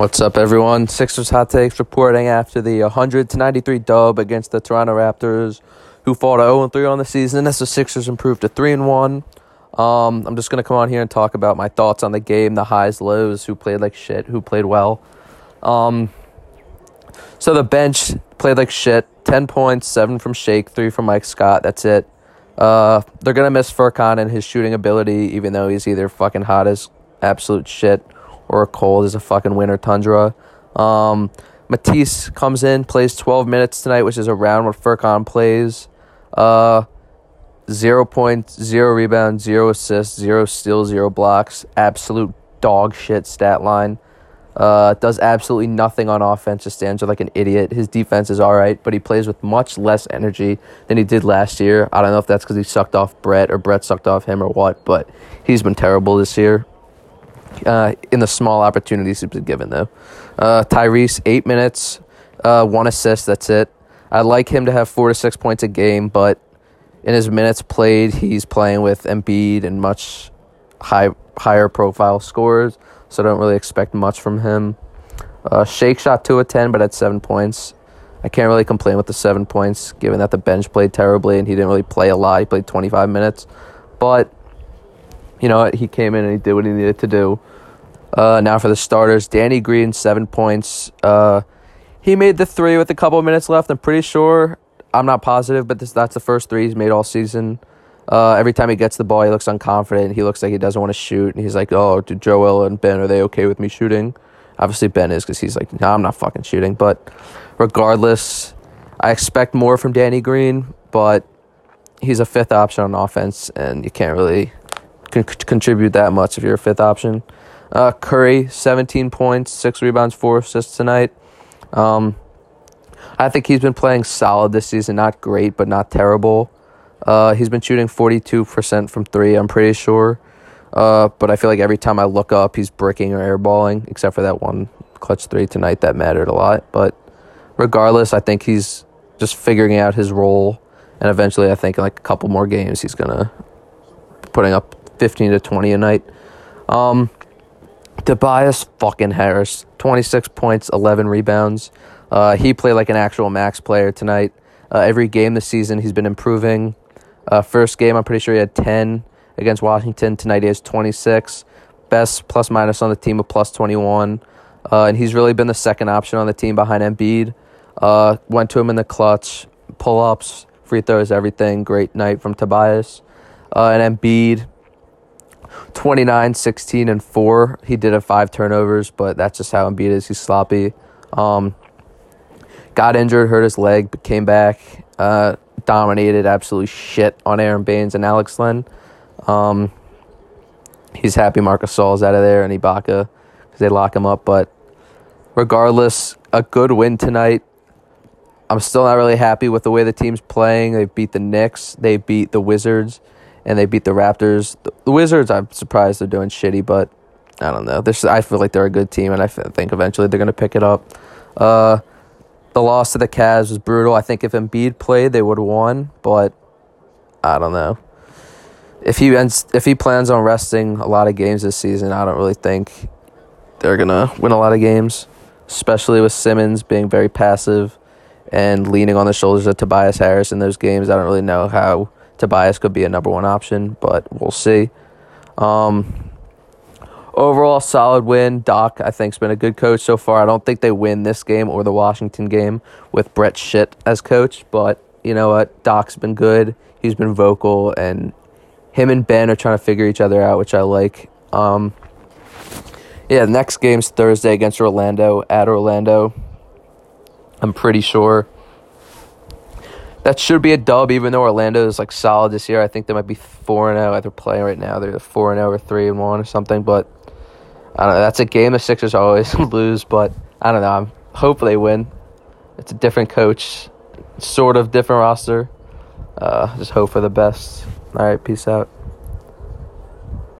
What's up, everyone? Sixers hot takes reporting after the 100 to 93 dub against the Toronto Raptors, who fought 0 3 on the season as the Sixers improved to 3 and 1. Um, I'm just gonna come on here and talk about my thoughts on the game, the highs, lows, who played like shit, who played well. Um, so the bench played like shit. 10 points, 7 from Shake, 3 from Mike Scott. That's it. Uh, they're going to miss Furkan and his shooting ability, even though he's either fucking hot as absolute shit or a cold as a fucking winter tundra. Um, Matisse comes in, plays 12 minutes tonight, which is around what Furkan plays. Uh, zero points, zero rebounds, zero assists, zero steals, zero blocks. Absolute dog shit stat line. Uh, does absolutely nothing on offense. Just stands there like an idiot. His defense is all right, but he plays with much less energy than he did last year. I don't know if that's because he sucked off Brett or Brett sucked off him or what, but he's been terrible this year. Uh, in the small opportunities he's been given, though. Uh, Tyrese, eight minutes, uh, one assist. That's it. I'd like him to have four to six points a game, but in his minutes played, he's playing with Embiid and much high higher profile scores so I don't really expect much from him. Uh, Shake shot 2 of 10, but had 7 points. I can't really complain with the 7 points, given that the bench played terribly and he didn't really play a lot. He played 25 minutes. But, you know, he came in and he did what he needed to do. Uh, now for the starters Danny Green, 7 points. Uh, he made the three with a couple minutes left. I'm pretty sure. I'm not positive, but this, that's the first three he's made all season. Uh, every time he gets the ball, he looks unconfident. He looks like he doesn't want to shoot. And he's like, "Oh, do Joel and Ben are they okay with me shooting?" Obviously, Ben is because he's like, "No, nah, I'm not fucking shooting." But regardless, I expect more from Danny Green, but he's a fifth option on offense, and you can't really con- contribute that much if you're a fifth option. Uh, Curry, 17 points, six rebounds, four assists tonight. Um, I think he's been playing solid this season. Not great, but not terrible. Uh, he's been shooting 42% from three, I'm pretty sure. Uh, but I feel like every time I look up, he's bricking or airballing, except for that one clutch three tonight that mattered a lot. But regardless, I think he's just figuring out his role. And eventually, I think in like a couple more games, he's going to putting up 15 to 20 a night. Um, Tobias fucking Harris, 26 points, 11 rebounds. Uh, he played like an actual max player tonight. Uh, every game this season, he's been improving. Uh, first game, I'm pretty sure he had 10 against Washington. Tonight he has 26. Best plus minus on the team of plus 21. Uh, and he's really been the second option on the team behind Embiid. Uh, went to him in the clutch, pull ups, free throws, everything. Great night from Tobias. Uh, and Embiid, 29, 16, and 4. He did have five turnovers, but that's just how Embiid is. He's sloppy. Um, got injured, hurt his leg, but came back. Uh, dominated absolutely shit on Aaron Baynes and Alex Len. Um, he's happy Marcus Gasol's out of there and Ibaka because they lock him up. But regardless, a good win tonight. I'm still not really happy with the way the team's playing. They've beat the Knicks, they beat the Wizards, and they beat the Raptors. The, Wizards, I'm surprised they're doing shitty, but I don't know. This I feel like they're a good team, and I think eventually they're going to pick it up. Uh, the loss to the Cavs was brutal. I think if Embiid played, they would have won, but I don't know. If he ends, if he plans on resting a lot of games this season, I don't really think they're gonna win a lot of games, especially with Simmons being very passive and leaning on the shoulders of Tobias Harris in those games. I don't really know how Tobias could be a number one option, but we'll see. Um, overall solid win. Doc, I think, has been a good coach so far. I don't think they win this game or the Washington game with Brett Shit as coach, but you know what? Doc's been good. He's been vocal, and him and Ben are trying to figure each other out, which I like. Um, yeah, next game's Thursday against Orlando at Orlando. I'm pretty sure that should be a dub, even though Orlando is like solid this year. I think they might be four and zero. Oh. They're playing right now. They're four and zero oh or three and one or something. But I don't know. That's a game the Sixers always lose, but I don't know. I'm hope they win. It's a different coach, sort of different roster. Uh, just hope for the best. All right, peace out.